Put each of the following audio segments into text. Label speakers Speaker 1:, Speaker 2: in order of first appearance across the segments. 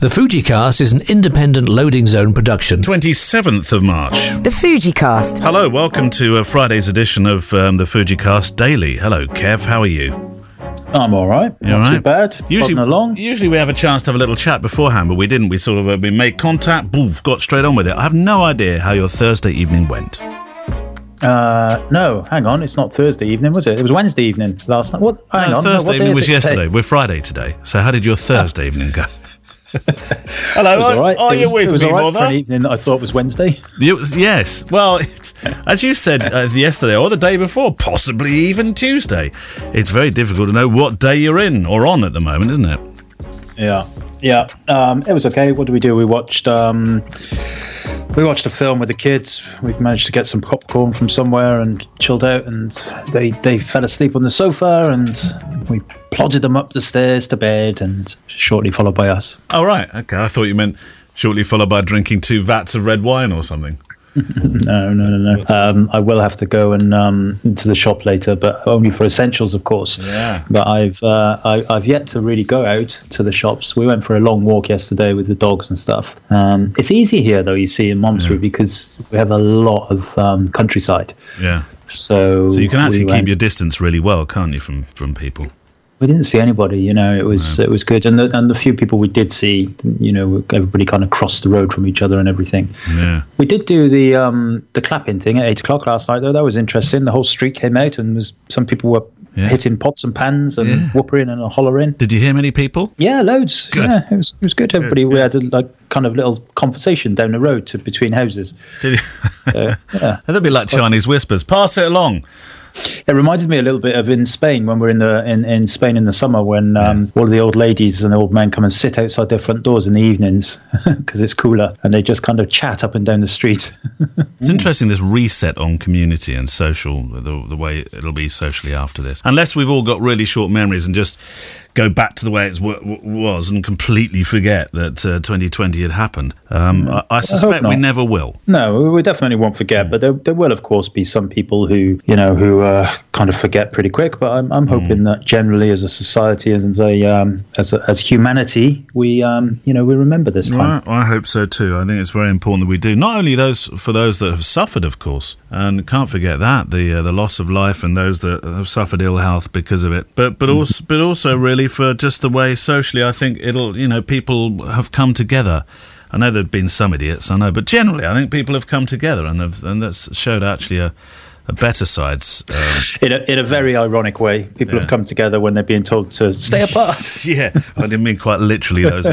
Speaker 1: The Fujicast is an independent loading zone production.
Speaker 2: 27th of March.
Speaker 3: The Fujicast.
Speaker 2: Hello, welcome to uh, Friday's edition of um, the Fujicast Daily. Hello, Kev, how are you?
Speaker 4: I'm all right.
Speaker 2: You
Speaker 4: Not
Speaker 2: all right?
Speaker 4: too bad.
Speaker 2: Usually,
Speaker 4: Plodding along.
Speaker 2: usually we have a chance to have a little chat beforehand, but we didn't. We sort of uh, we made contact, boof, got straight on with it. I have no idea how your Thursday evening went.
Speaker 4: Uh, no, hang on. It's not Thursday evening, was it? It was Wednesday evening last night. What? Hang
Speaker 2: No,
Speaker 4: on.
Speaker 2: Thursday
Speaker 4: what
Speaker 2: evening was yesterday.
Speaker 4: today?
Speaker 2: We're Friday today. So how did your Thursday evening go? Hello,
Speaker 4: It was all right.
Speaker 2: are
Speaker 4: it
Speaker 2: you
Speaker 4: was,
Speaker 2: with
Speaker 4: it was
Speaker 2: me,
Speaker 4: all right
Speaker 2: mother?
Speaker 4: for an evening that I thought was Wednesday.
Speaker 2: You, yes. Well, it's- as you said uh, yesterday or the day before, possibly even Tuesday. It's very difficult to know what day you're in or on at the moment, isn't it?
Speaker 4: Yeah, yeah. Um, it was okay. What did we do? We watched. Um, we watched a film with the kids. We managed to get some popcorn from somewhere and chilled out. And they they fell asleep on the sofa, and we plodded them up the stairs to bed, and shortly followed by us.
Speaker 2: Oh, right. Okay. I thought you meant shortly followed by drinking two vats of red wine or something.
Speaker 4: No, no, no, no. Um, I will have to go and um, into the shop later, but only for essentials, of course.
Speaker 2: Yeah.
Speaker 4: But I've uh, I, I've yet to really go out to the shops. We went for a long walk yesterday with the dogs and stuff. Um, it's easy here, though. You see in Malmesbury because we have a lot of um, countryside.
Speaker 2: Yeah.
Speaker 4: So
Speaker 2: So you can actually
Speaker 4: we
Speaker 2: keep
Speaker 4: went-
Speaker 2: your distance really well, can't you, from, from people?
Speaker 4: We didn't see anybody. You know, it was it was good, and the and the few people we did see, you know, everybody kind of crossed the road from each other and everything.
Speaker 2: Yeah.
Speaker 4: We did do the um, the clapping thing at eight o'clock last night, though. That was interesting. The whole street came out, and was some people were
Speaker 2: Yeah.
Speaker 4: hitting pots and pans and
Speaker 2: Yeah.
Speaker 4: whoopering and hollering.
Speaker 2: Did you hear many people?
Speaker 4: Yeah, loads.
Speaker 2: Good.
Speaker 4: Yeah, it was it was good. Everybody we had a like kind of little conversation down the road to between houses.
Speaker 2: Did you?
Speaker 4: So, yeah.
Speaker 2: That'd be like Chinese whispers. Pass it along.
Speaker 4: It reminded me a little bit of in Spain when we're in the in, in Spain in the summer when um, all of the old ladies and old men come and sit outside their front doors in the evenings because it's cooler and they just kind of chat up and down the street.
Speaker 2: It's interesting this reset on community and social, the, the way it'll be socially after this. Unless we've all got really short memories and just go back to the way it was and completely forget that uh, 2020 had happened. Um, I, I suspect we never will.
Speaker 4: No, we definitely won't forget, but there, there will, of course, be some people who, you know, who uh, kind of forget pretty quick. But I'm, I'm hoping that generally, as a society and as a, um, as, a, as humanity, we, um, you know, we remember this time.
Speaker 2: I, I hope so too. I think it's very important that we do. Not only those for those that have suffered, of course, and can't forget that the uh, the loss of life and those that have suffered ill health because of it. But but also but also really for just the way socially, I think it'll you know people have come together. I know there've been some idiots, I know, but generally, I think people have come together and and that's showed actually a better sides. Um,
Speaker 4: In a, in a very ironic way, people
Speaker 2: Yeah.
Speaker 4: have come together when they're being told to stay apart.
Speaker 2: yeah, I didn't mean quite literally. Those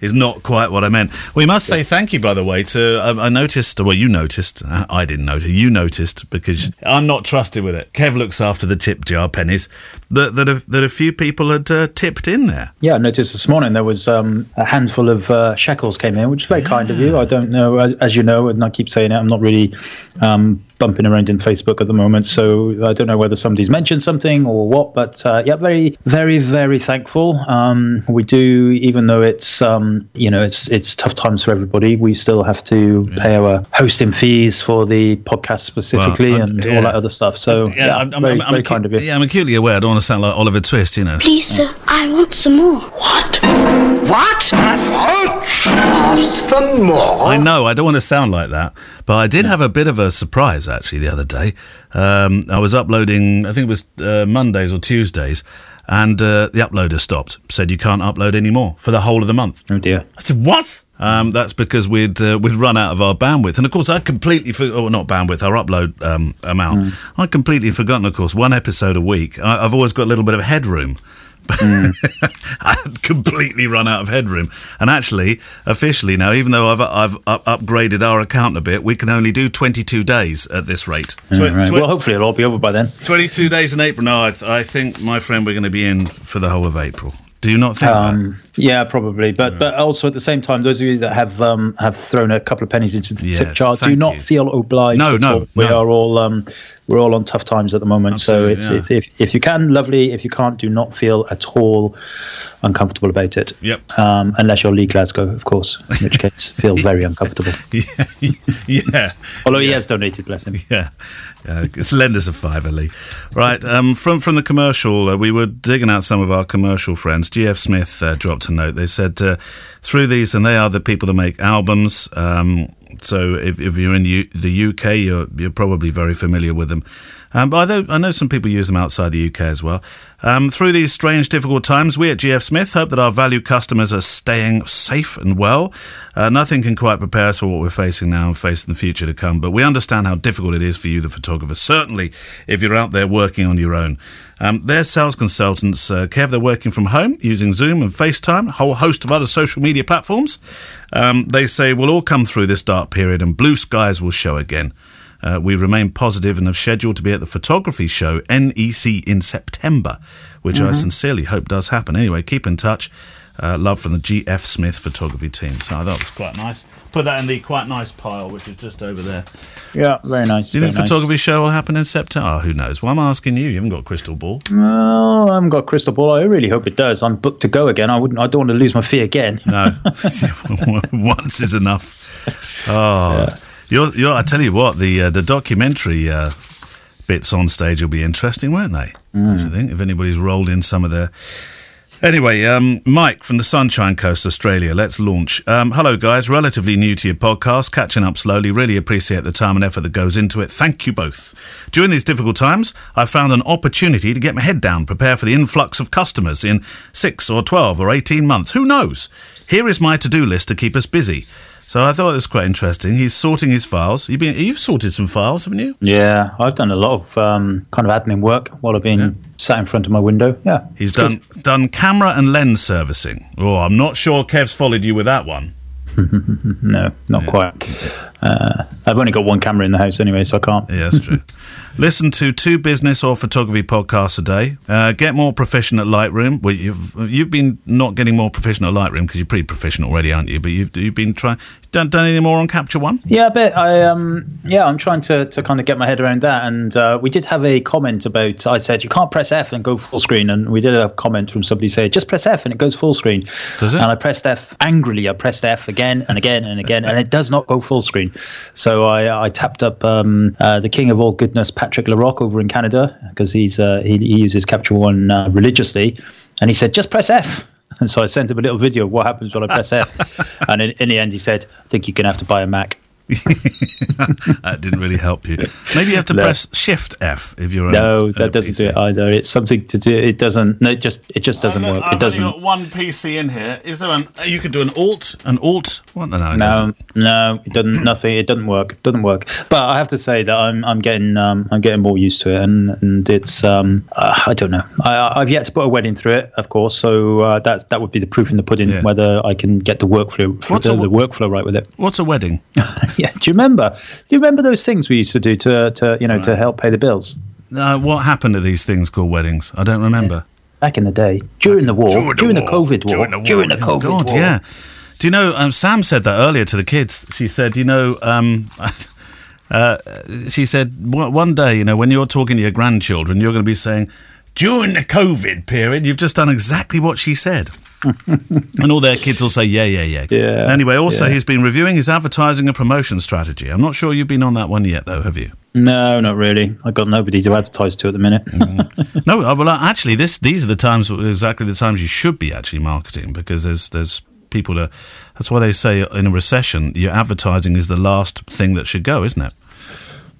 Speaker 2: is, not quite what I meant. We must say thank you, by the way. To um, I noticed. Well, you noticed. uh, I didn't notice. You noticed because I'm not trusted with it. Kev looks after the tip jar pennies. That that a, that a few people had uh, tipped in there.
Speaker 4: Yeah, I noticed this morning there was um, a handful of uh, shekels came in, which is very kind of you. I don't know, as, as you know, and I keep saying it, I'm not really um, bumping around in Facebook at the moment, so I don't know whether somebody's mentioned something or what. But uh, yeah, very, very, very thankful. Um, we do, even though it's um, you know it's it's tough times for everybody, we still have to pay our hosting fees for the podcast specifically
Speaker 2: I'm-
Speaker 4: and
Speaker 2: yeah.
Speaker 4: all that other stuff. So yeah,
Speaker 2: I'm, I'm,
Speaker 4: very,
Speaker 2: I'm, I'm
Speaker 4: very
Speaker 2: acu-
Speaker 4: kind of you.
Speaker 2: Yeah, I'm acutely aware. I don't want to sound like Oliver Twist, you know.
Speaker 5: Please, sir, I want some more. What?
Speaker 6: What? Ask for more?
Speaker 2: I know, I don't want to sound like that, but I did have a bit of a surprise actually the other day. Um, I was uploading, I think it was uh, Mondays or Tuesdays, and uh, the uploader stopped, said you can't upload anymore for the whole of the month.
Speaker 4: Oh dear.
Speaker 2: I said, what? Um, that's because we'd uh, we'd run out of our bandwidth, and of course I completely for- oh not bandwidth, our upload um, amount. I'd completely forgotten, of course, one episode a week. I, I've always got a little bit of headroom. I had completely run out of headroom, and actually, officially now, even though I've I've up- upgraded our account a bit, we can only do 22 days at this rate. Tw-
Speaker 4: Right.
Speaker 2: tw-
Speaker 4: Well, hopefully it'll all be over by then.
Speaker 2: 22 days in April. No, I, th- I think my friend we're going to be in for the whole of April. Do you not think that?
Speaker 4: Um, yeah, probably, but but also at the same time, those of you that have um, have thrown a couple of pennies into the tip jar, do not
Speaker 2: you.
Speaker 4: feel obliged.
Speaker 2: No,
Speaker 4: at
Speaker 2: no,
Speaker 4: we are all um, we're all on tough times at the moment.
Speaker 2: Absolutely,
Speaker 4: so it's,
Speaker 2: yeah.
Speaker 4: it's if if you can, lovely. If you can't, do not feel at all uncomfortable about it.
Speaker 2: Yep.
Speaker 4: Um, unless you're Lee Glasgow, of course, in which case feel very uncomfortable.
Speaker 2: yeah, yeah.
Speaker 4: Although he has donated, bless him.
Speaker 2: Yeah, yeah. It's lend us a fiver, Lee. Right. Um, from from the commercial, uh, we were digging out some of our commercial friends. GF Smith uh, dropped a note. They said uh, through these, and they are the people that make albums. Um, so if, if you're in U- the UK, you're you're probably very familiar with them. Um, but I know, I know some people use them outside the UK as well. Um, through these strange, difficult times, we at GF Smith hope that our valued customers are staying safe and well. Uh, nothing can quite prepare us for what we're facing now and facing the future to come, but we understand how difficult it is for you, the photographer, certainly if you're out there working on your own. Um, their sales consultants, uh, Kev, they're working from home using Zoom and FaceTime, a whole host of other social media platforms. Um, they say we'll all come through this dark period and blue skies will show again. Uh, we remain positive and have scheduled to be at the photography show NEC in September, which I sincerely hope does happen. Anyway, keep in touch. Uh, love from the GF Smith photography team. So that was quite nice. Put that in the quite nice pile, which is just over there.
Speaker 4: Yeah, very nice.
Speaker 2: Do you think
Speaker 4: nice.
Speaker 2: photography show will happen in September? Oh, who knows? Well, I'm asking you. You haven't got a crystal ball.
Speaker 4: Well, I haven't got a crystal ball. I really hope it does. I'm booked to go again. I wouldn't. I don't want to lose my fee again.
Speaker 2: No, once is enough. Oh, you're, you're, I tell you what, the uh, the documentary uh, bits on stage will be interesting, won't they? Do you think? If anybody's rolled in some of their. Anyway, um, Mike from the Sunshine Coast, Australia. Let's launch. Um, hello, guys. Relatively new to your podcast, catching up slowly. Really appreciate the time and effort that goes into it. Thank you both. During these difficult times, I found an opportunity to get my head down, prepare for the influx of customers in six or 12 or 18 months. Who knows? Here is my to do list to keep us busy. So I thought it was quite interesting. He's sorting his files. You've, been, you've sorted some files, haven't you?
Speaker 4: Yeah, I've done a lot of um, kind of admin work while I've been sat in front of my window. Yeah,
Speaker 2: He's
Speaker 4: good.
Speaker 2: done done camera and lens servicing. Oh, I'm not sure Kev's followed you with that one.
Speaker 4: No, not quite. Uh, I've only got one camera in the house anyway, so I can't.
Speaker 2: Yeah, that's true. Listen to two business or photography podcasts a day. Uh, get more proficient at Lightroom. Well, you've you've been not getting more proficient at Lightroom because you're pretty proficient already, aren't you? But you've you've been trying. Done, done any more on Capture One?
Speaker 4: Yeah, a bit. I um, yeah, I'm trying to, to kind of get my head around that. And uh, we did have a comment about. I said you can't press F and go full screen, and we did have a comment from somebody saying just press F and it goes full screen.
Speaker 2: Does it?
Speaker 4: And I pressed F angrily. I pressed F again and again and again, and it does not go full screen. So I I tapped up um, uh, the king of all goodness, Patrick La Roque, over in Canada, because he's uh, he, he uses Capture One uh, religiously, and he said just press F. And so I sent him a little video of what happens when I press F. and in, in the end, he said, I think you're going to have to buy a Mac.
Speaker 2: that didn't really help you. Maybe you have to
Speaker 4: No.
Speaker 2: press Shift F if you're.
Speaker 4: No,
Speaker 2: on,
Speaker 4: that
Speaker 2: a
Speaker 4: doesn't do it either. It's something to do. It doesn't. No, it just it just doesn't work. It doesn't.
Speaker 2: one PC in here. Is there an? You could do an Alt. An Alt. What? No, no, it
Speaker 4: No,
Speaker 2: doesn't.
Speaker 4: no, it doesn't. Nothing. It doesn't work. It doesn't work. But I have to say that I'm I'm getting um, I'm getting more used to it, and and it's um uh, I don't know. I I've yet to put a wedding through it, of course. So uh, that's that would be the proof in the pudding
Speaker 2: Yeah.
Speaker 4: whether I can get the workflow the,
Speaker 2: a-
Speaker 4: the workflow right with it.
Speaker 2: What's a wedding?
Speaker 4: yeah. Do you remember? Do you remember those things we used to do to to you know to help pay the bills
Speaker 2: Uh, what happened to these things called weddings? I don't remember.
Speaker 4: back in the day during the war, during the, COVID war,
Speaker 2: During the,
Speaker 4: during the
Speaker 2: Oh,
Speaker 4: COVID
Speaker 2: God,
Speaker 4: war?
Speaker 2: yeah. Do you know? Um, Sam said that earlier to the kids. She said, you know, um, uh, she said one day, you know, when you're talking to your grandchildren, you're going to be saying, during the COVID period, you've just done exactly what she said. and all their kids will say, yeah, yeah, yeah.
Speaker 4: Yeah,
Speaker 2: Anyway, also,
Speaker 4: yeah.
Speaker 2: he's been reviewing his advertising and promotion strategy. I'm not sure you've been on that one yet, though, have you?
Speaker 4: No, not really. I've got nobody to advertise to at the minute.
Speaker 2: No, uh, well, uh, actually, this these are the times exactly the times you should be actually marketing because there's there's people to. That's why they say in a recession, your advertising is the last thing that should go, isn't it?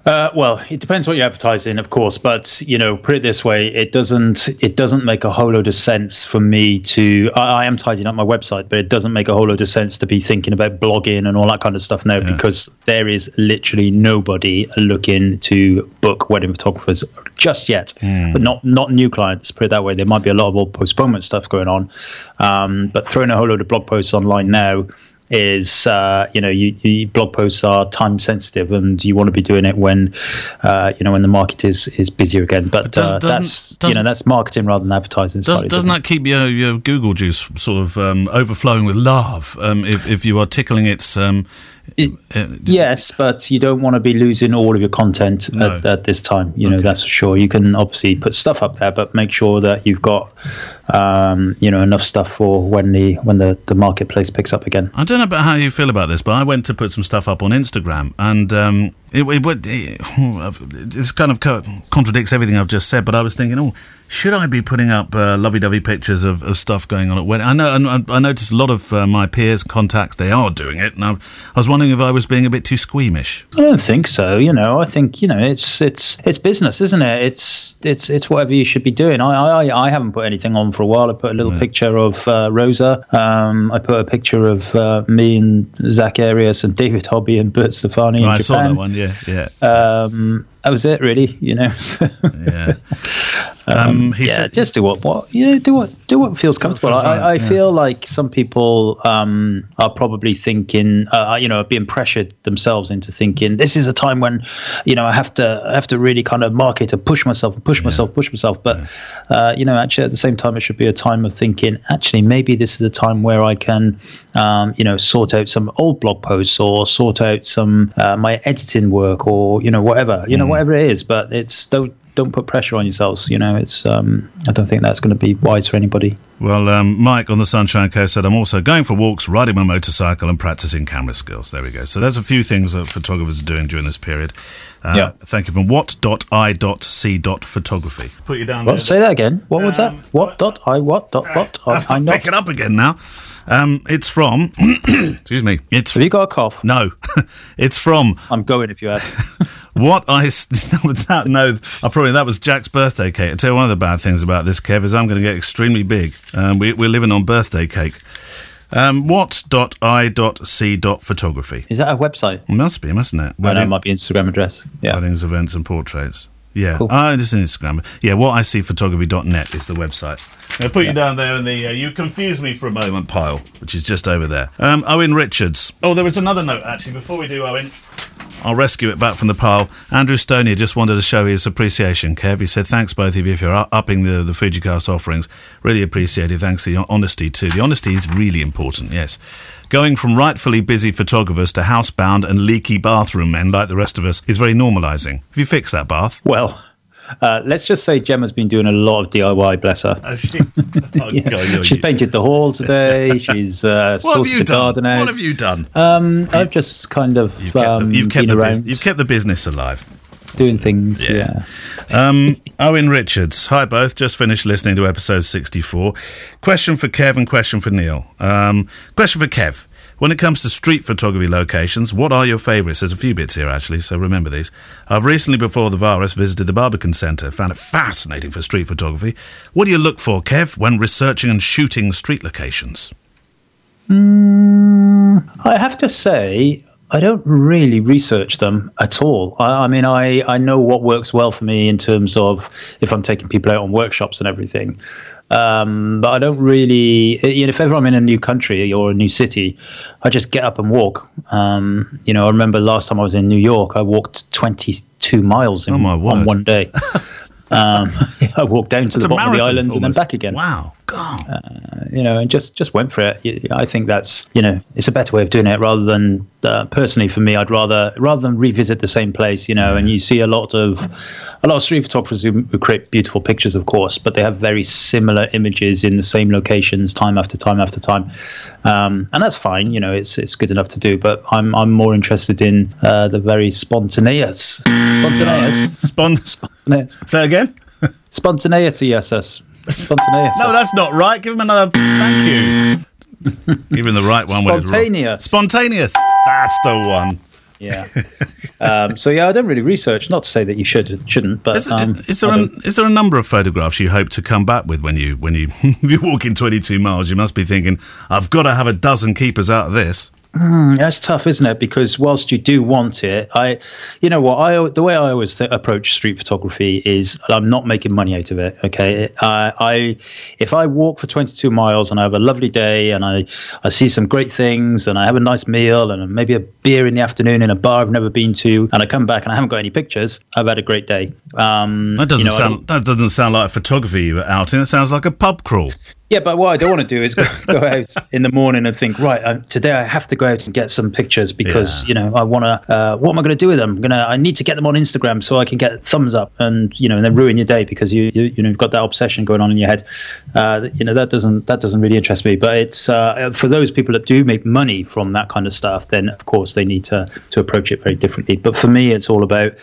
Speaker 4: Uh, well, it depends what you're advertising, of course, but you know, put it this way: it doesn't it doesn't make a whole load of sense for me to. I, I am tidying up my website, but it doesn't make a whole load of sense to be thinking about blogging and all that kind of stuff now because there is literally nobody looking to book wedding photographers just yet. But not not new clients. Put it that way. There might be a lot of old postponement stuff going on, um, but throwing a whole load of blog posts online now is uh, you know you, you blog posts are time sensitive and you want to be doing it when uh, you know when the market is is busier again but
Speaker 2: does-
Speaker 4: uh, that's you know that's marketing rather than advertising
Speaker 2: Does,
Speaker 4: different.
Speaker 2: that keep your, your Google juice sort of um, overflowing with love um, if, if you are tickling its um,
Speaker 4: It,
Speaker 2: Uh,
Speaker 4: yes, but you don't want to be losing all of your content
Speaker 2: No.
Speaker 4: at, at this time. You know, that's for sure. You can obviously put stuff up there, but make sure that you've got, um, you know, enough stuff for when the when the, the marketplace picks up again.
Speaker 2: I don't know about how you feel about this, but I went to put some stuff up on Instagram, and um, it, it, it, this kind of co- contradicts everything I've just said. But I was thinking, oh, should I be putting up uh, lovey-dovey pictures of, of stuff going on at wedding? I know, and I, I noticed a lot of uh, my peers, contacts, they are doing it, and I, I was wondering if I was being a bit too squeamish.
Speaker 4: I don't think so. You know, I think you know it's it's it's business, isn't it? It's it's it's whatever you should be doing. I I, I haven't put anything on for a while. I put a little picture of uh, Rosa. Um, I put a picture of uh, me and Zack Arias and David Hobby and Bert Stephani
Speaker 2: I saw that one, yeah, yeah,
Speaker 4: Um, that was it, really. You know. So,
Speaker 2: yeah. Um, he
Speaker 4: yeah,
Speaker 2: said,
Speaker 4: just do what what you know, do what do what feels comfortable.
Speaker 2: feels
Speaker 4: I,
Speaker 2: right,
Speaker 4: I
Speaker 2: yeah.
Speaker 4: feel like some people um, are probably thinking, uh, you know, being pressured themselves into thinking this is a time when, you know, I have to I have to really kind of market and push myself and push myself, push myself. But uh, you know, actually at the same time, it should be a time of thinking. Actually, maybe this is a time where I can, um, you know, sort out some old blog posts or sort out some uh, my editing work or you know whatever you know whatever it is. But it's don't don't put pressure on yourselves. You know, it's um, I don't think that's going to be wise for anybody.
Speaker 2: Well, um, Mike on the Sunshine Coast said, I'm also going for walks, riding my motorcycle, and practicing camera skills. There we go. So there's a few things that photographers are doing during this period. Uh,
Speaker 4: Yeah.
Speaker 2: Thank you from what.i.c.photography. Put you down
Speaker 4: What? Say that again. What was that? What dot I what dot what? I, I not.
Speaker 2: Pick it up again now. Um, it's from, excuse me, it's,
Speaker 4: Have you got a cough?
Speaker 2: no, it's from
Speaker 4: I'm going if you ask. have.
Speaker 2: what I, s- that, no, I probably, that was Jack's birthday cake. I tell you one of the bad things about this, Kev, is I'm going to get extremely big. Um, we, we're living on birthday cake. Um, what.i.c.photography.
Speaker 4: Is that a website?
Speaker 2: Must be, mustn't it?
Speaker 4: I know it might be Instagram address. Yeah.
Speaker 2: Weddings, events, and portraits. Yeah.
Speaker 4: Cool.
Speaker 2: Oh, it's an Instagram. Yeah, what I see photography.net is the website. I'll put you down there in the. Uh, you confused me for a moment pile, which is just over there. Um, Owen Richards. Oh, there was another note actually. Before we do, Owen, I'll rescue it back from the pile. Andrew Stonier just wanted to show his appreciation. Kev, he said, thanks both of you for upping the, the Fujicast offerings. Really appreciated. Thanks for the honesty too. The honesty is really important, yes. Going from rightfully busy photographers to housebound and leaky bathroom men like the rest of us is very normalising. Have you fixed that bath?
Speaker 4: Well, uh, let's just say Gemma's been doing a lot of DIY. Bless her.
Speaker 2: oh,
Speaker 4: Yeah.
Speaker 2: God, you're-
Speaker 4: She's painted the hall today. She's uh,
Speaker 2: what have
Speaker 4: sorted
Speaker 2: you
Speaker 4: the
Speaker 2: done?
Speaker 4: garden out.
Speaker 2: What have you done?
Speaker 4: Um, I've just kind of
Speaker 2: You've kept,
Speaker 4: um,
Speaker 2: the, you've, kept
Speaker 4: been
Speaker 2: the
Speaker 4: around
Speaker 2: bus- you've kept the business alive.
Speaker 4: doing things.
Speaker 2: Yeah.
Speaker 4: Yeah.
Speaker 2: Um, Owen Richards. Hi, both. Just finished listening to episode 64. Question for Kev and question for Neil. Um, question for Kev. When it comes to street photography locations, what are your favourites? There's a few bits here, actually, so remember these. I've recently, before the virus, visited the Barbican Centre. Found it fascinating for street photography. What do you look for, Kev, when researching and shooting street locations?
Speaker 4: Hmm, I have to say, I don't really research them at all. I, I mean, I, I know what works well for me in terms of if I'm taking people out on workshops and everything. Um, but I don't really, you know, if ever I'm in a new country or a new city, I just get up and walk. Um, you know, I remember last time I was in New York, I walked 22 miles in,
Speaker 2: Oh,
Speaker 4: on one day. um, I walked down to
Speaker 2: It's
Speaker 4: the bottom of the island and then back again
Speaker 2: Wow. God.
Speaker 4: you know, and just just went for it. I think that's you know, it's a better way of doing it rather than uh, personally for me. I'd rather rather than revisit the same place, you know. And you see a lot of a lot of street photographers who, who create beautiful pictures, of course, but they have very similar images in the same locations time after time after time, um, and that's fine. You know, it's it's good enough to do. But I'm I'm more interested in uh, the very spontaneous, spontaneous,
Speaker 2: Spon-
Speaker 4: spontaneous,
Speaker 2: Say again?
Speaker 4: spontaneity. Yes, yes, spontaneous.
Speaker 2: No, that's not right. Give him another. Thank you. Give him the right one. when it's.
Speaker 4: Spontaneous.
Speaker 2: Spontaneous. That's the one.
Speaker 4: Yeah. um, so yeah, I don't really research. Not to say that you should shouldn't, but
Speaker 2: Is,
Speaker 4: um,
Speaker 2: is there
Speaker 4: I
Speaker 2: a, is there a number of photographs you hope to come back with when you when you you walk in 22 miles? You must be thinking, I've got to have a dozen keepers out of this.
Speaker 4: That's tough, isn't it? Because whilst you do want it, I, you know what, I the way I always th- approach street photography is I'm not making money out of it. Okay, uh, I if I walk for 22 miles and I have a lovely day and I I see some great things and I have a nice meal and maybe a beer in the afternoon in a bar I've never been to and I come back and I haven't got any pictures, I've had a great day. Um,
Speaker 2: That doesn't
Speaker 4: you know,
Speaker 2: sound that doesn't sound like photography you were out in. It sounds like a pub crawl.
Speaker 4: Yeah, but what I don't want to do is go, go out in the morning and think, right, uh, today I have to go out and get some pictures because
Speaker 2: Yeah.
Speaker 4: you know I want to. Uh, what am I going to do with them? I'm gonna. I need to get them on Instagram so I can get thumbs up and you know and then ruin your day because you you, you know you've got that obsession going on in your head. Uh, you know that doesn't that doesn't really interest me. But it's uh, for those people that do make money from that kind of stuff. Then of course they need to to approach it very differently. But for me, it's all about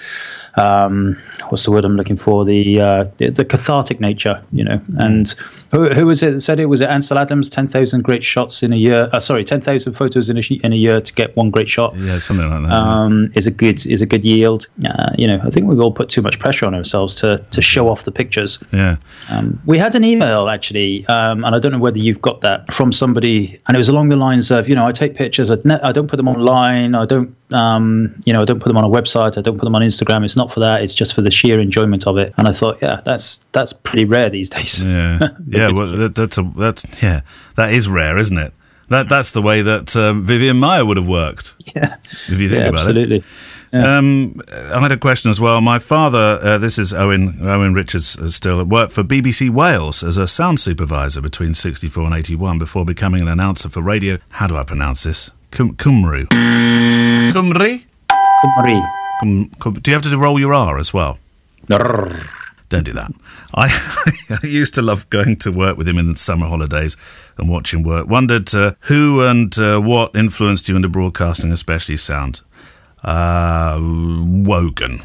Speaker 4: um, what's the word I'm looking for? The uh, the, the cathartic nature, you know. And who, who was it that said it? Was it Ansel Adams? Ten thousand great shots in a year. Uh, sorry, ten thousand photos in a in a year to get one great shot.
Speaker 2: Yeah, something like that.
Speaker 4: Um, is a good is a good yield. Uh, you know, I think we've all put too much pressure on ourselves to to show off the pictures.
Speaker 2: yeah.
Speaker 4: Um, we had an email actually, um, and I don't know whether you've got that from somebody, and it was along the lines of, you know, I take pictures, I, ne- I don't put them online, I don't, um, you know, I don't put them on a website, I don't put them on Instagram. It's not for that; it's just for the sheer enjoyment of it. And I thought, yeah, that's that's pretty rare these days.
Speaker 2: Yeah, yeah. Well, that, that's a that's yeah. That is rare, isn't it? That that's the way that um, Vivian Maier would have worked.
Speaker 4: yeah,
Speaker 2: If you think
Speaker 4: yeah
Speaker 2: about
Speaker 4: absolutely.
Speaker 2: it. Um, I had a question as well. My father, uh, this is Owen Owen Richards, uh, still worked for BBC Wales as a sound supervisor between '64 and '81 before becoming an announcer for radio. How do I pronounce this? Cum- Cymru. Cymru. Cum- cum- do you have to roll your R as well? Don't do that. I, I used to love going to work with him in the summer holidays and watching work. Wondered uh, who and uh, what influenced you into broadcasting, especially sound. Uh, Wogan,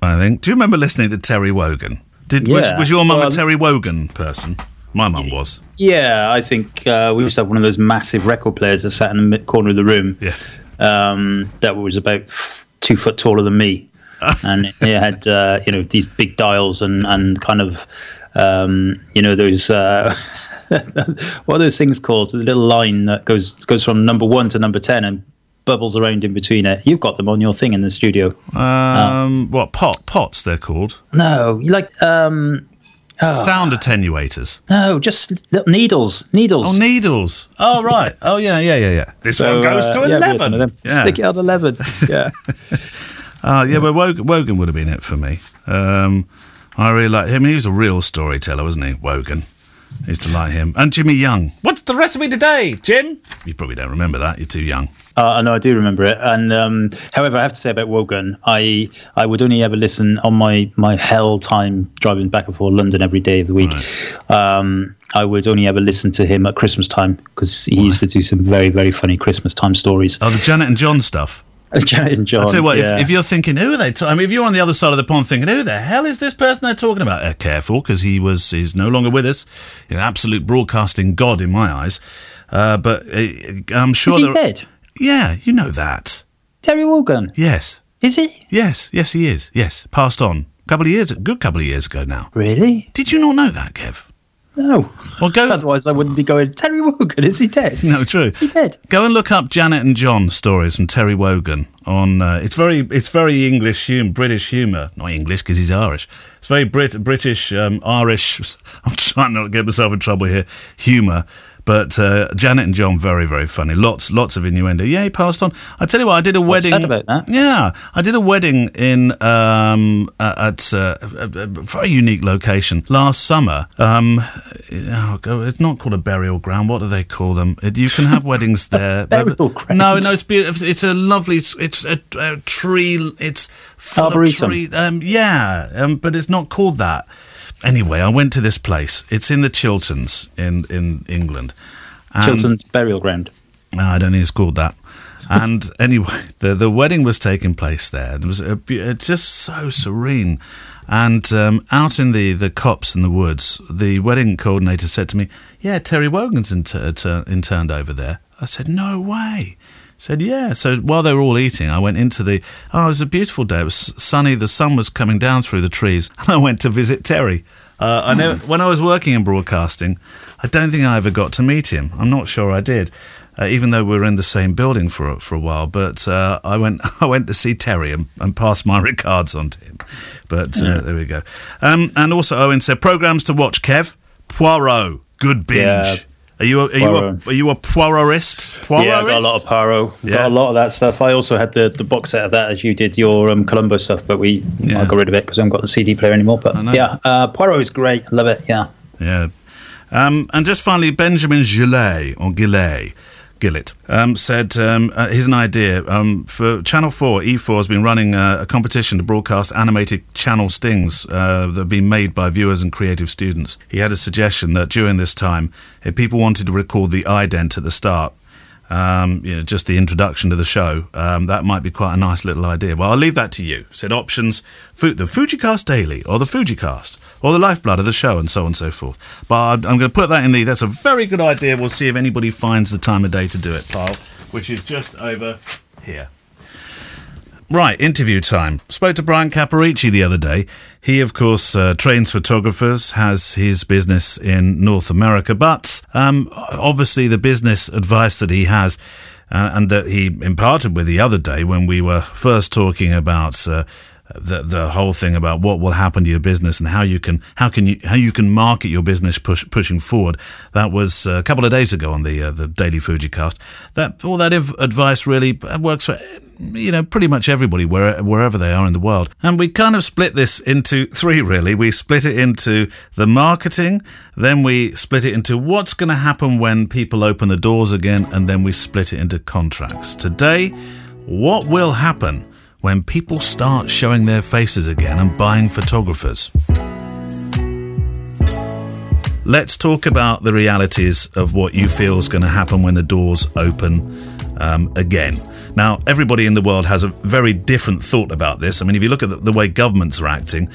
Speaker 2: I think. Do you remember listening to Terry Wogan? Did was,
Speaker 4: Yeah.
Speaker 2: was your mum a Terry Wogan person? My mum was.
Speaker 4: Yeah, I think uh, we used to have one of those massive record players that sat in the corner of the room.
Speaker 2: Yeah.
Speaker 4: Um, that was about two foot taller than me, and it had uh, you know these big dials and and kind of um, you know those. Uh, what are those things called? The little line that goes goes from number one to number ten and bubbles around in between it. You've got them on your thing in the studio.
Speaker 2: Um, what pot pots they're called?
Speaker 4: No, you like um,
Speaker 2: Sound attenuators.
Speaker 4: no, just needles, needles.
Speaker 2: Oh, needles. Oh, right. Oh, yeah, yeah, yeah, yeah. This
Speaker 4: So,
Speaker 2: one goes
Speaker 4: uh,
Speaker 2: to
Speaker 4: yeah, we had one
Speaker 2: eleven.
Speaker 4: of them.
Speaker 2: Yeah.
Speaker 4: Stick it on eleven. Yeah.
Speaker 2: Uh, yeah, but Wogan, Wogan would have been it for me. Um, I really like him. He was a real storyteller, wasn't he? Wogan. I used to like him. And Jimmy Young. What's the recipe today, Jim? You probably don't remember that. You're too young.
Speaker 4: Uh, no, I do remember it. And um, however, I have to say about Wogan, I I would only ever listen on my my hell time driving back and forth London every day of the week. Um, I would only ever listen to him at Christmas time because he used to do some very very funny Christmas time stories.
Speaker 2: Oh, the Janet and John stuff.
Speaker 4: Janet and John.
Speaker 2: I'll tell you what,
Speaker 4: yeah.
Speaker 2: if, if you're thinking, who are they? I mean, if you're on the other side of the pond thinking, who the hell is this person they're talking about? Uh, careful, because he was he's no longer with us. An absolute broadcasting god in my eyes. Uh, but uh, I'm sure
Speaker 4: is he
Speaker 2: there-
Speaker 4: dead?
Speaker 2: Yeah, you know that.
Speaker 4: Terry Wogan.
Speaker 2: Yes,
Speaker 4: Is he
Speaker 2: yes, yes, he is. Yes, passed on. A couple of years, a good couple of years ago now.
Speaker 4: really?
Speaker 2: Did you not know that, Kev?
Speaker 4: No.
Speaker 2: Well, go.
Speaker 4: Otherwise, I wouldn't be going. Terry Wogan. Is he dead?
Speaker 2: no, true.
Speaker 4: Is he dead?
Speaker 2: Go and look up Janet and John stories from Terry Wogan on. Uh, it's very, it's very English humour, British humour. Not English because he's Irish. It's very Brit, British, um, Irish. I'm trying not to get myself in trouble here. Humour, but uh, Janet and John very, very funny. Lots, lots of innuendo. Yeah, he passed on. I tell you what, I did a wedding.
Speaker 4: sad about that?
Speaker 2: Yeah, I did a wedding in um, at uh, a, very unique location last summer. Um, oh, it's not called a burial ground. What do they call them? You can have weddings there.
Speaker 4: burial ground?
Speaker 2: No, no, it's beautiful. It's a lovely. It's a, a tree. It's full
Speaker 4: Arboretum.
Speaker 2: of tree. Um, yeah, um, but it's not called that. Anyway, I went to this place. It's in the Chilterns in in England. And-
Speaker 4: Chilton's burial ground.
Speaker 2: no, I don't think it's called that. And anyway, the the wedding was taking place there. It was a, uh, just so serene. And um, out in the, the copse in the woods, the wedding coordinator said to me, "Yeah, Terry Wogan's inter- ter- interned over there." I said, "No way." Said yeah. So while they were all eating, I went into the. Oh, it was a beautiful day. It was sunny. The sun was coming down through the trees, and I went to visit Terry. Uh, I know when I was working in broadcasting, I don't think I ever got to meet him. I'm not sure I did, uh, even though we were in the same building for a- for a while. But uh, I went I went to see Terry and, and passed my regards on to him. But uh, there we go. Um, and also Owen said programs to watch. Kev Poirot, good binge.
Speaker 4: Yeah.
Speaker 2: Are you a, are you a, are you a Poirotist? Poirotist?
Speaker 4: Yeah, I got a lot of Poirot.
Speaker 2: Yeah.
Speaker 4: Got a lot of that stuff. I also had the, the box set of that as you did your um, Columbo stuff, but we
Speaker 2: Yeah.
Speaker 4: I got rid of it because I haven't got the CD player anymore. But yeah, uh, Poirot is great. I love it. Yeah.
Speaker 2: Yeah. Um, and just finally, Benjamin Gillet, or Gillet, Gillett, um, said um, uh, here's an idea. Um, for Channel 4, E4 has been running uh, a competition to broadcast animated channel stings uh, that have been made by viewers and creative students. He had a suggestion that during this time, if people wanted to record the ident at the start, um, you know, just the introduction to the show, um, that might be quite a nice little idea. Well, I'll leave that to you. Said options, the Fujicast Daily or the Fujicast or the lifeblood of the show and so on and so forth. But I'm, going to put that in the, that's a very good idea. We'll see if anybody finds the time of day to do it, pal, which is just over here. Right, interview time. Spoke to Bryan Caporicci the other day. He, of course, uh, trains photographers, has his business in North America, but um, obviously the business advice that he has uh, and that he imparted with the other day when we were first talking about uh, the the whole thing about what will happen to your business and how you can how can you how you can market your business push, pushing forward. That was a couple of days ago on the uh, the Daily Fujicast. That all that advice really works for you know pretty much everybody where, wherever they are in the world. And we kind of split this into three really. We split it into the marketing, then we split it into what's going to happen when people open the doors again, and then we split it into contracts. Today, what will happen? When people start showing their faces again and buying photographers. Let's talk about the realities of what you feel is going to happen when the doors open um, again. Now, everybody in the world has a very different thought about this. I mean, if you look at the, way governments are acting,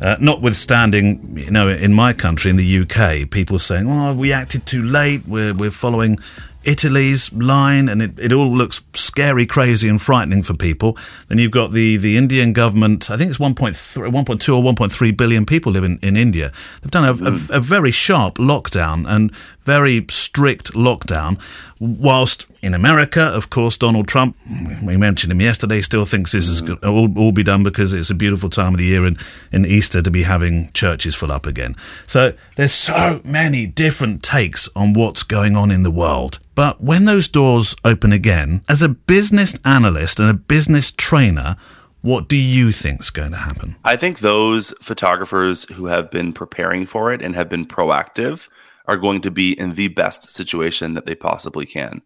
Speaker 2: uh, notwithstanding, you know, in my country, in the UK, people saying, "Oh, we acted too late. We're we're following Italy's line, and it, it all looks scary, crazy, and frightening for people. Then you've got the, the Indian government. I think it's 1.3, 1.2 or 1.3 billion people live in, in India. They've done a, a, hmm. a very sharp lockdown and very strict lockdown. Whilst in America, of course, Donald Trump, we mentioned him yesterday, still thinks this is mm. all, all be done because it's a beautiful time of the year in, in Easter to be having churches full up again. So there's so many different takes on what's going on in the world. But when those doors open again, as a business analyst and a business trainer, what do you think's going to happen?
Speaker 3: I think those photographers who have been preparing for it and have been proactive are going to be in the best situation that they possibly can.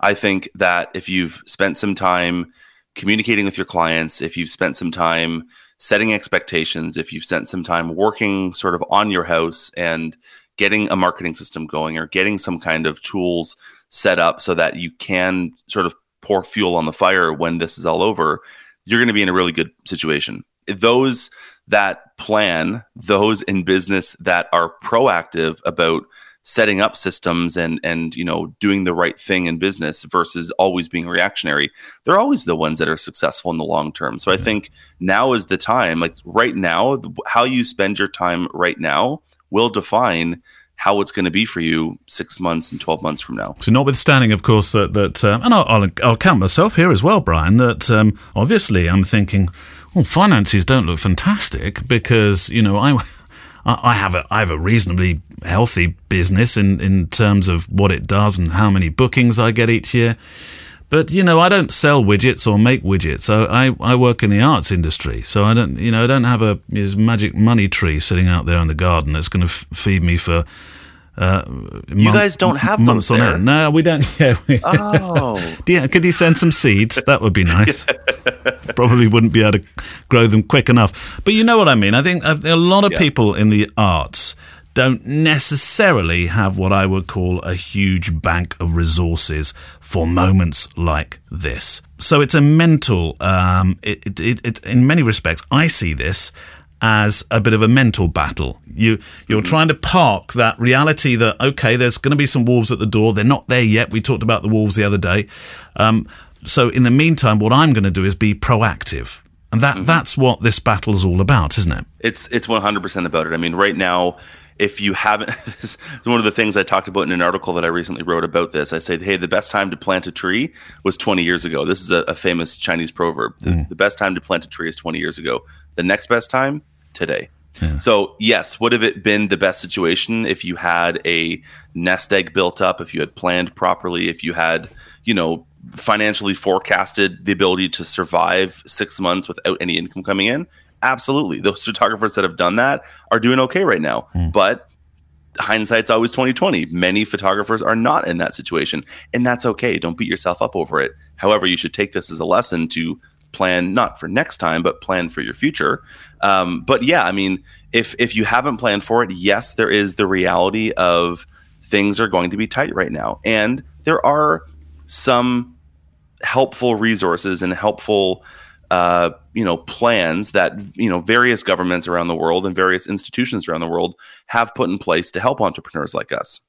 Speaker 3: I think that if you've spent some time communicating with your clients, if you've spent some time setting expectations, if you've spent some time working sort of on your house and getting a marketing system going or getting some kind of tools set up so that you can sort of pour fuel on the fire when this is all over, you're going to be in a really good situation. Those that plan, those in business that are proactive about setting up systems and and you know doing the right thing in business versus always being reactionary they're always the ones that are successful in the long term so i think now is the time like right now how you spend your time right now will define how it's going to be for you six months and 12 months from now.
Speaker 2: So, notwithstanding, of course, that, that um, and I'll, I'll, I'll, count myself here as well, Bryan, that um, obviously I'm thinking, well, finances don't look fantastic because, you know, I. I have a I have a reasonably healthy business in, in terms of what it does and how many bookings I get each year. But you know, I don't sell widgets or make widgets. So I, I work in the arts industry. So I don't you know I don't have a magic money tree sitting out there in the garden that's going to f- feed me for. Uh,
Speaker 3: you guys don't have
Speaker 2: months
Speaker 3: on
Speaker 2: end. No, we don't. Yeah. We,
Speaker 3: oh,
Speaker 2: yeah. Could you send some seeds? That would be nice. Probably wouldn't be able to grow them quick enough. But you know what I mean. I think uh, a lot of yeah. people in the arts don't necessarily have what I would call a huge bank of resources for moments like this. So it's a mental, um, it, it, it, in many respects, I see this as a bit of a mental battle. You you're mm-hmm. trying to park that reality that okay, there's going to be some wolves at the door. They're not there yet. We talked about the wolves the other day. Um, so in the meantime, what I'm going to do is be proactive. And that, mm-hmm. that's what this battle is all about, isn't it?
Speaker 3: It's it's 100% about it. I mean, right now, if you haven't, one of the things I talked about in an article that I recently wrote about this. I said, hey, the best time to plant a tree was 20 years ago. This is a, a famous Chinese proverb. The, mm. the, best time to plant a tree is 20 years ago. The next best time, today. Yeah. So, yes, would have it been the best situation if you had a nest egg built up, if you had planned properly, if you had, you know, financially forecasted the ability to survive six months without any income coming in? Absolutely. Those photographers that have done that are doing okay right now. Mm. But hindsight's always 2020 many photographers are not in that situation and that's okay don't beat yourself up over it however you should take this as a lesson to plan not for next time but plan for your future um, but yeah i mean if if you haven't planned for it yes there is the reality of things are going to be tight right now and there are some helpful resources and helpful uh, you know plans that you know various governments around the world and various institutions around the world have put in place to help entrepreneurs like us.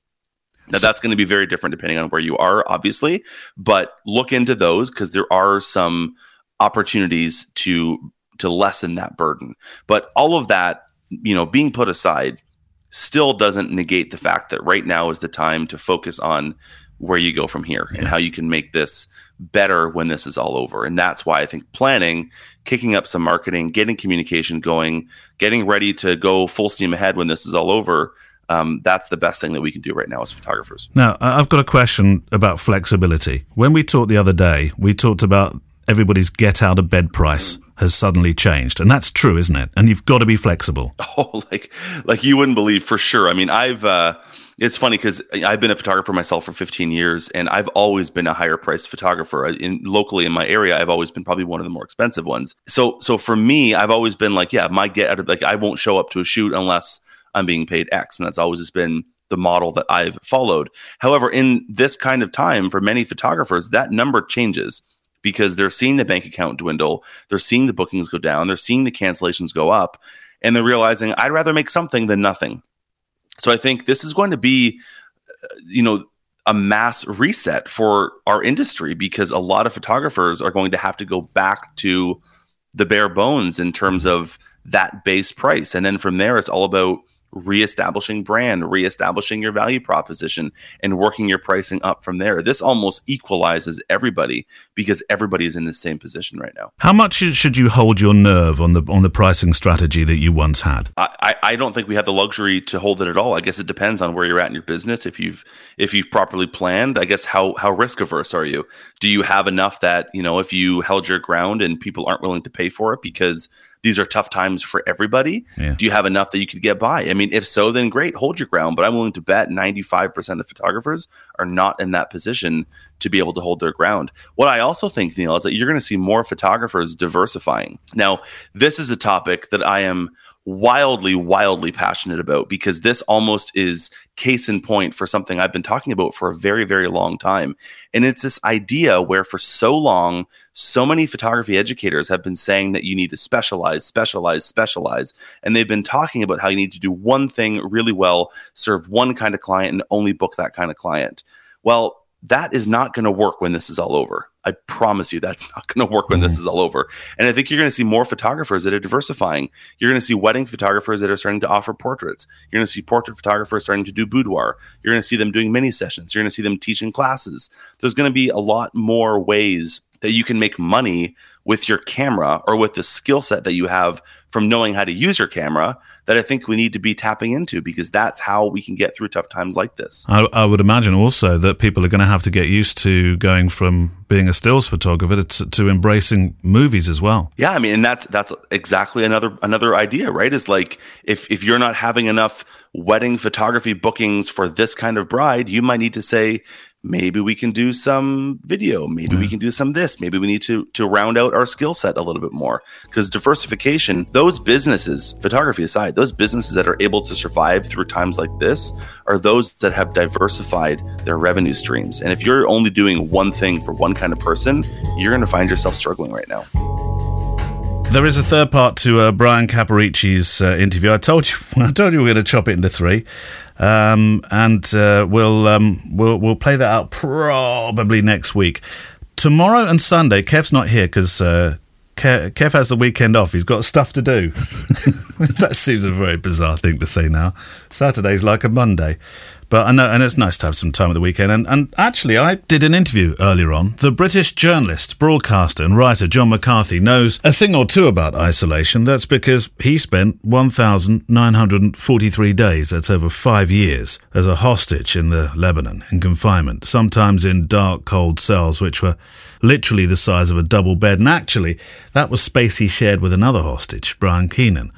Speaker 3: Now that's going to be very different depending on where you are, obviously, but look into those because there are some opportunities to to lessen that burden. But all of that, you know, being put aside, still doesn't negate the fact that right now is the time to focus on where you go from here yeah. and how you can make this better when this is all over. And that's why I think planning, kicking up some marketing, getting communication going, getting ready to go full steam ahead when this is all over. Um, that's the best thing that we can do right now as photographers.
Speaker 2: Now, I've got a question about flexibility. When we talked the other day, we talked about everybody's get out of bed price has suddenly changed and that's true isn't it and you've got to be flexible
Speaker 3: oh like like you wouldn't believe for sure i mean i've uh it's funny because I've been a photographer myself for 15 years, and I've always been a higher priced photographer. In locally in my area, I've always been probably one of the more expensive ones. So, so for me, I've always been like, yeah, my get out of like I won't show up to a shoot unless I'm being paid X, and that's always just been the model that I've followed. However, in this kind of time, for many photographers, that number changes because they're seeing the bank account dwindle, they're seeing the bookings go down, they're seeing the cancellations go up, and they're realizing I'd rather make something than nothing. So I think this is going to be, uh, you know, a mass reset for our industry because a lot of photographers are going to have to go back to the bare bones in terms of that base price. And then from there, it's all about reestablishing brand, reestablishing your value proposition, and working your pricing up from there. This almost equalizes everybody because everybody is in the same position right now.
Speaker 2: How much should you hold your nerve on the on the pricing strategy that you once had?
Speaker 3: I, I don't think we have the luxury to hold it at all. I guess it depends on where you're at in your business. If you've if you've properly planned, I guess how how risk averse are you? Do you have enough that you know if you held your ground and people aren't willing to pay for it because these are tough times for everybody. Yeah. Do you have enough that you could get by? I mean, if so, then great, hold your ground. But I'm willing to bet 95% of photographers are not in that position to be able to hold their ground. What I also think, Neil, is that you're going to see more photographers diversifying. Now, this is a topic that I am wildly, wildly passionate about because this almost is case in point for something I've been talking about for a very, very long time. And it's this idea where for so long, so many photography educators have been saying that you need to specialize, specialize, specialize. And they've been talking about how you need to do one thing really well, serve one kind of client, and only book that kind of client. Well, that is not going to work when this is all over. I promise you that's not going to work when mm-hmm. this is all over. And I think you're going to see more photographers that are diversifying. You're going to see wedding photographers that are starting to offer portraits. You're going to see portrait photographers starting to do boudoir. You're going to see them doing mini sessions. You're going to see them teaching classes. There's going to be a lot more ways that you can make money with your camera or with the skill set that you have from knowing how to use your camera that I think we need to be tapping into because that's how we can get through tough times like this.
Speaker 2: I, I would imagine also that people are going to have to get used to going from being a stills photographer to, to embracing movies as well.
Speaker 3: Yeah, I mean, and that's that's exactly another another idea, right? Is like if if you're not having enough wedding photography bookings for this kind of bride, you might need to say, maybe we can do some video. Maybe we mm. can do some this. Maybe we need to to round out our skill set a little bit more. Because diversification those businesses photography aside those businesses that are able to survive through times like this are those that have diversified their revenue streams. And if you're only doing one thing for one kind of person you're going to find yourself struggling right now
Speaker 2: there is a third part to uh, Bryan Caporicci's uh, interview. I told you, I told you we are going to chop it into three. Um, and uh, we'll um, we'll we'll play that out probably next week. Tomorrow and Sunday, Kev's not here because uh, Kev has the weekend off. He's got stuff to do. that seems a very bizarre thing to say now. Saturday's like a Monday. But I know, and it's nice to have some time at the weekend. And, and actually, I did an interview earlier on. The British journalist, broadcaster, and writer John McCarthy knows a thing or two about isolation. That's because he spent 1,943 days, that's over five years, as a hostage in the Lebanon, in confinement, sometimes in dark, cold cells, which were literally the size of a double bed. And actually, that was space he shared with another hostage, Brian Keenan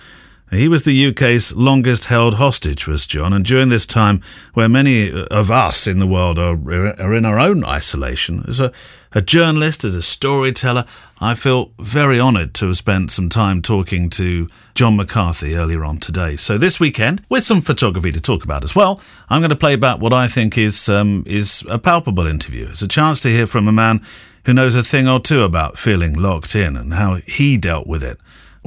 Speaker 2: He was the UK's longest held hostage, was John, and during this time where many of us in the world are, are in our own isolation, as a, a journalist, as a storyteller, I feel very honoured to have spent some time talking to John McCarthy earlier on today. So this weekend, with some photography to talk about as well, I'm going to play back what I think is um, is a palpable interview. It's a chance to hear from a man who knows a thing or two about feeling locked in and how he dealt with it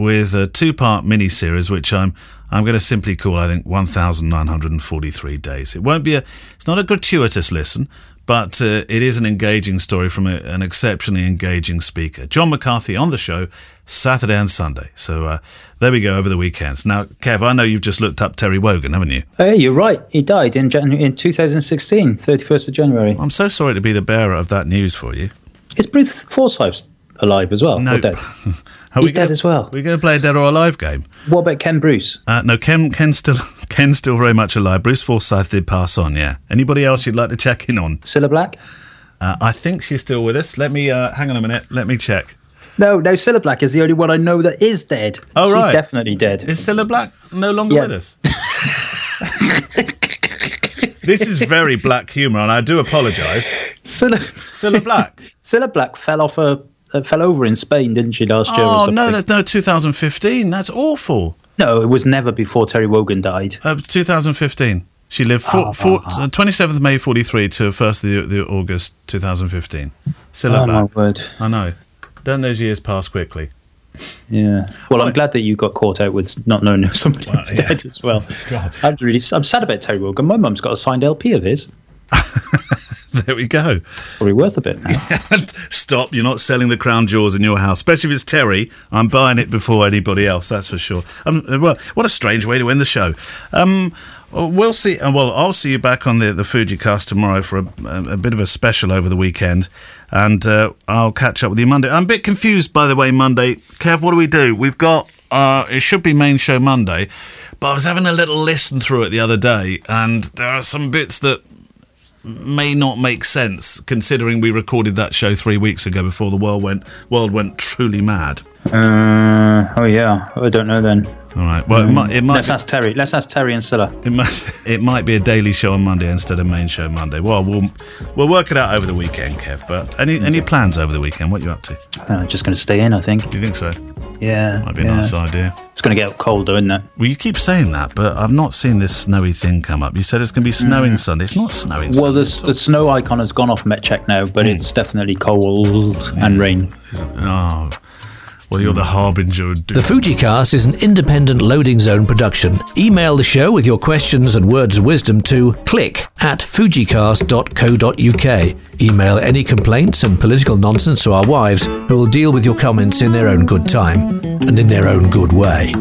Speaker 2: with a two-part mini-series, which I'm I'm going to simply call, I think, 1,943 days. It won't be a, it's not a gratuitous listen, but uh, it is an engaging story from a, an exceptionally engaging speaker. John McCarthy on the show Saturday and Sunday. So uh, there we go over the weekends. Now, Kev, I know you've just looked up Terry Wogan, haven't you?
Speaker 4: Hey, you're right. He died in January, in 2016, 31st of January.
Speaker 2: I'm so sorry to be the bearer of that news for you.
Speaker 4: It's Bruce Forsyth alive as well?
Speaker 2: No. Are
Speaker 4: He's
Speaker 2: gonna,
Speaker 4: dead as well.
Speaker 2: We're going to play a dead or alive game.
Speaker 4: What about Ken Bruce?
Speaker 2: Uh, no, Ken, Ken's still Ken's still very much alive. Bruce Forsyth did pass on. Yeah. Anybody else you'd like to check in on?
Speaker 4: Cilla Black?
Speaker 2: Uh, I think she's still with us. Let me uh, hang on a minute. Let me check.
Speaker 4: No, no. Cilla Black is the only one I know that is dead.
Speaker 2: Oh,
Speaker 4: She's
Speaker 2: right.
Speaker 4: definitely dead.
Speaker 2: Is Cilla Black no longer
Speaker 4: Yeah.
Speaker 2: with us? this is very black humour, and I do apologise.
Speaker 4: Cilla,
Speaker 2: Cilla Black.
Speaker 4: Cilla Black fell off a uh, fell over in Spain, didn't she last year?
Speaker 2: Oh no, that's no 2015. That's awful.
Speaker 4: no, it was never before Terry Wogan died.
Speaker 2: Uh, 2015. She lived four,
Speaker 4: Oh,
Speaker 2: four,
Speaker 4: wow.
Speaker 2: uh, 27th May 43 to 1st the, the August 2015. Cilla
Speaker 4: Oh my word!
Speaker 2: I know. Don't those years pass quickly?
Speaker 4: Yeah. Well, I'm glad that you got caught out with not knowing somebody was
Speaker 2: yeah.
Speaker 4: dead as well.
Speaker 2: God.
Speaker 4: I'm really I'm sad about Terry Wogan. My mum's got a signed LP of his.
Speaker 2: There we go.
Speaker 4: Probably worth a bit now.
Speaker 2: Stop! You're not selling the crown jewels in your house, especially if it's Terry. I'm buying it before anybody else. That's for sure. Um, well, what a strange way to end the show. Um, well, we'll see. uh, Well, I'll see you back on the the Fuji cast tomorrow for a, a, a bit of a special over the weekend, and uh, I'll catch up with you Monday. I'm a bit confused, by the way. Monday, Kev, what do we do? We've got uh, it should be main show Monday, but I was having a little listen through it the other day, and there are some bits that may not make sense considering we recorded that show three weeks ago before the world went world went truly mad.
Speaker 4: Uh, oh yeah, I don't know then.
Speaker 2: All right. Well, it might it might
Speaker 4: Let's
Speaker 2: be,
Speaker 4: ask Terry. Let's ask Terry and Cilla.
Speaker 2: it might it might be a daily show on Monday instead of main show Monday. Well, we'll we'll work it out over the weekend, Kev. But any any plans over the weekend? What are you up to?
Speaker 4: Uh, just going to stay in, I think.
Speaker 2: You think so?
Speaker 4: Yeah.
Speaker 2: Might be a
Speaker 4: yeah.
Speaker 2: nice idea.
Speaker 4: It's going to get colder, isn't it?
Speaker 2: Well, you keep saying that, but I've not seen this snowy thing come up. You said it's going to be snowing Sunday. It's not snowing.
Speaker 4: Well,
Speaker 2: Sunday
Speaker 4: the, the snow icon has gone off MetCheck now, but it's definitely cold and rain.
Speaker 2: Is it- Oh, well, you're the harbinger.
Speaker 1: The Fujicast is an independent loading zone production. Email the show with your questions and words of wisdom to click at fujicast.co.uk. Email any complaints and political nonsense to our wives, who will deal with your comments in their own good time and in their own good way.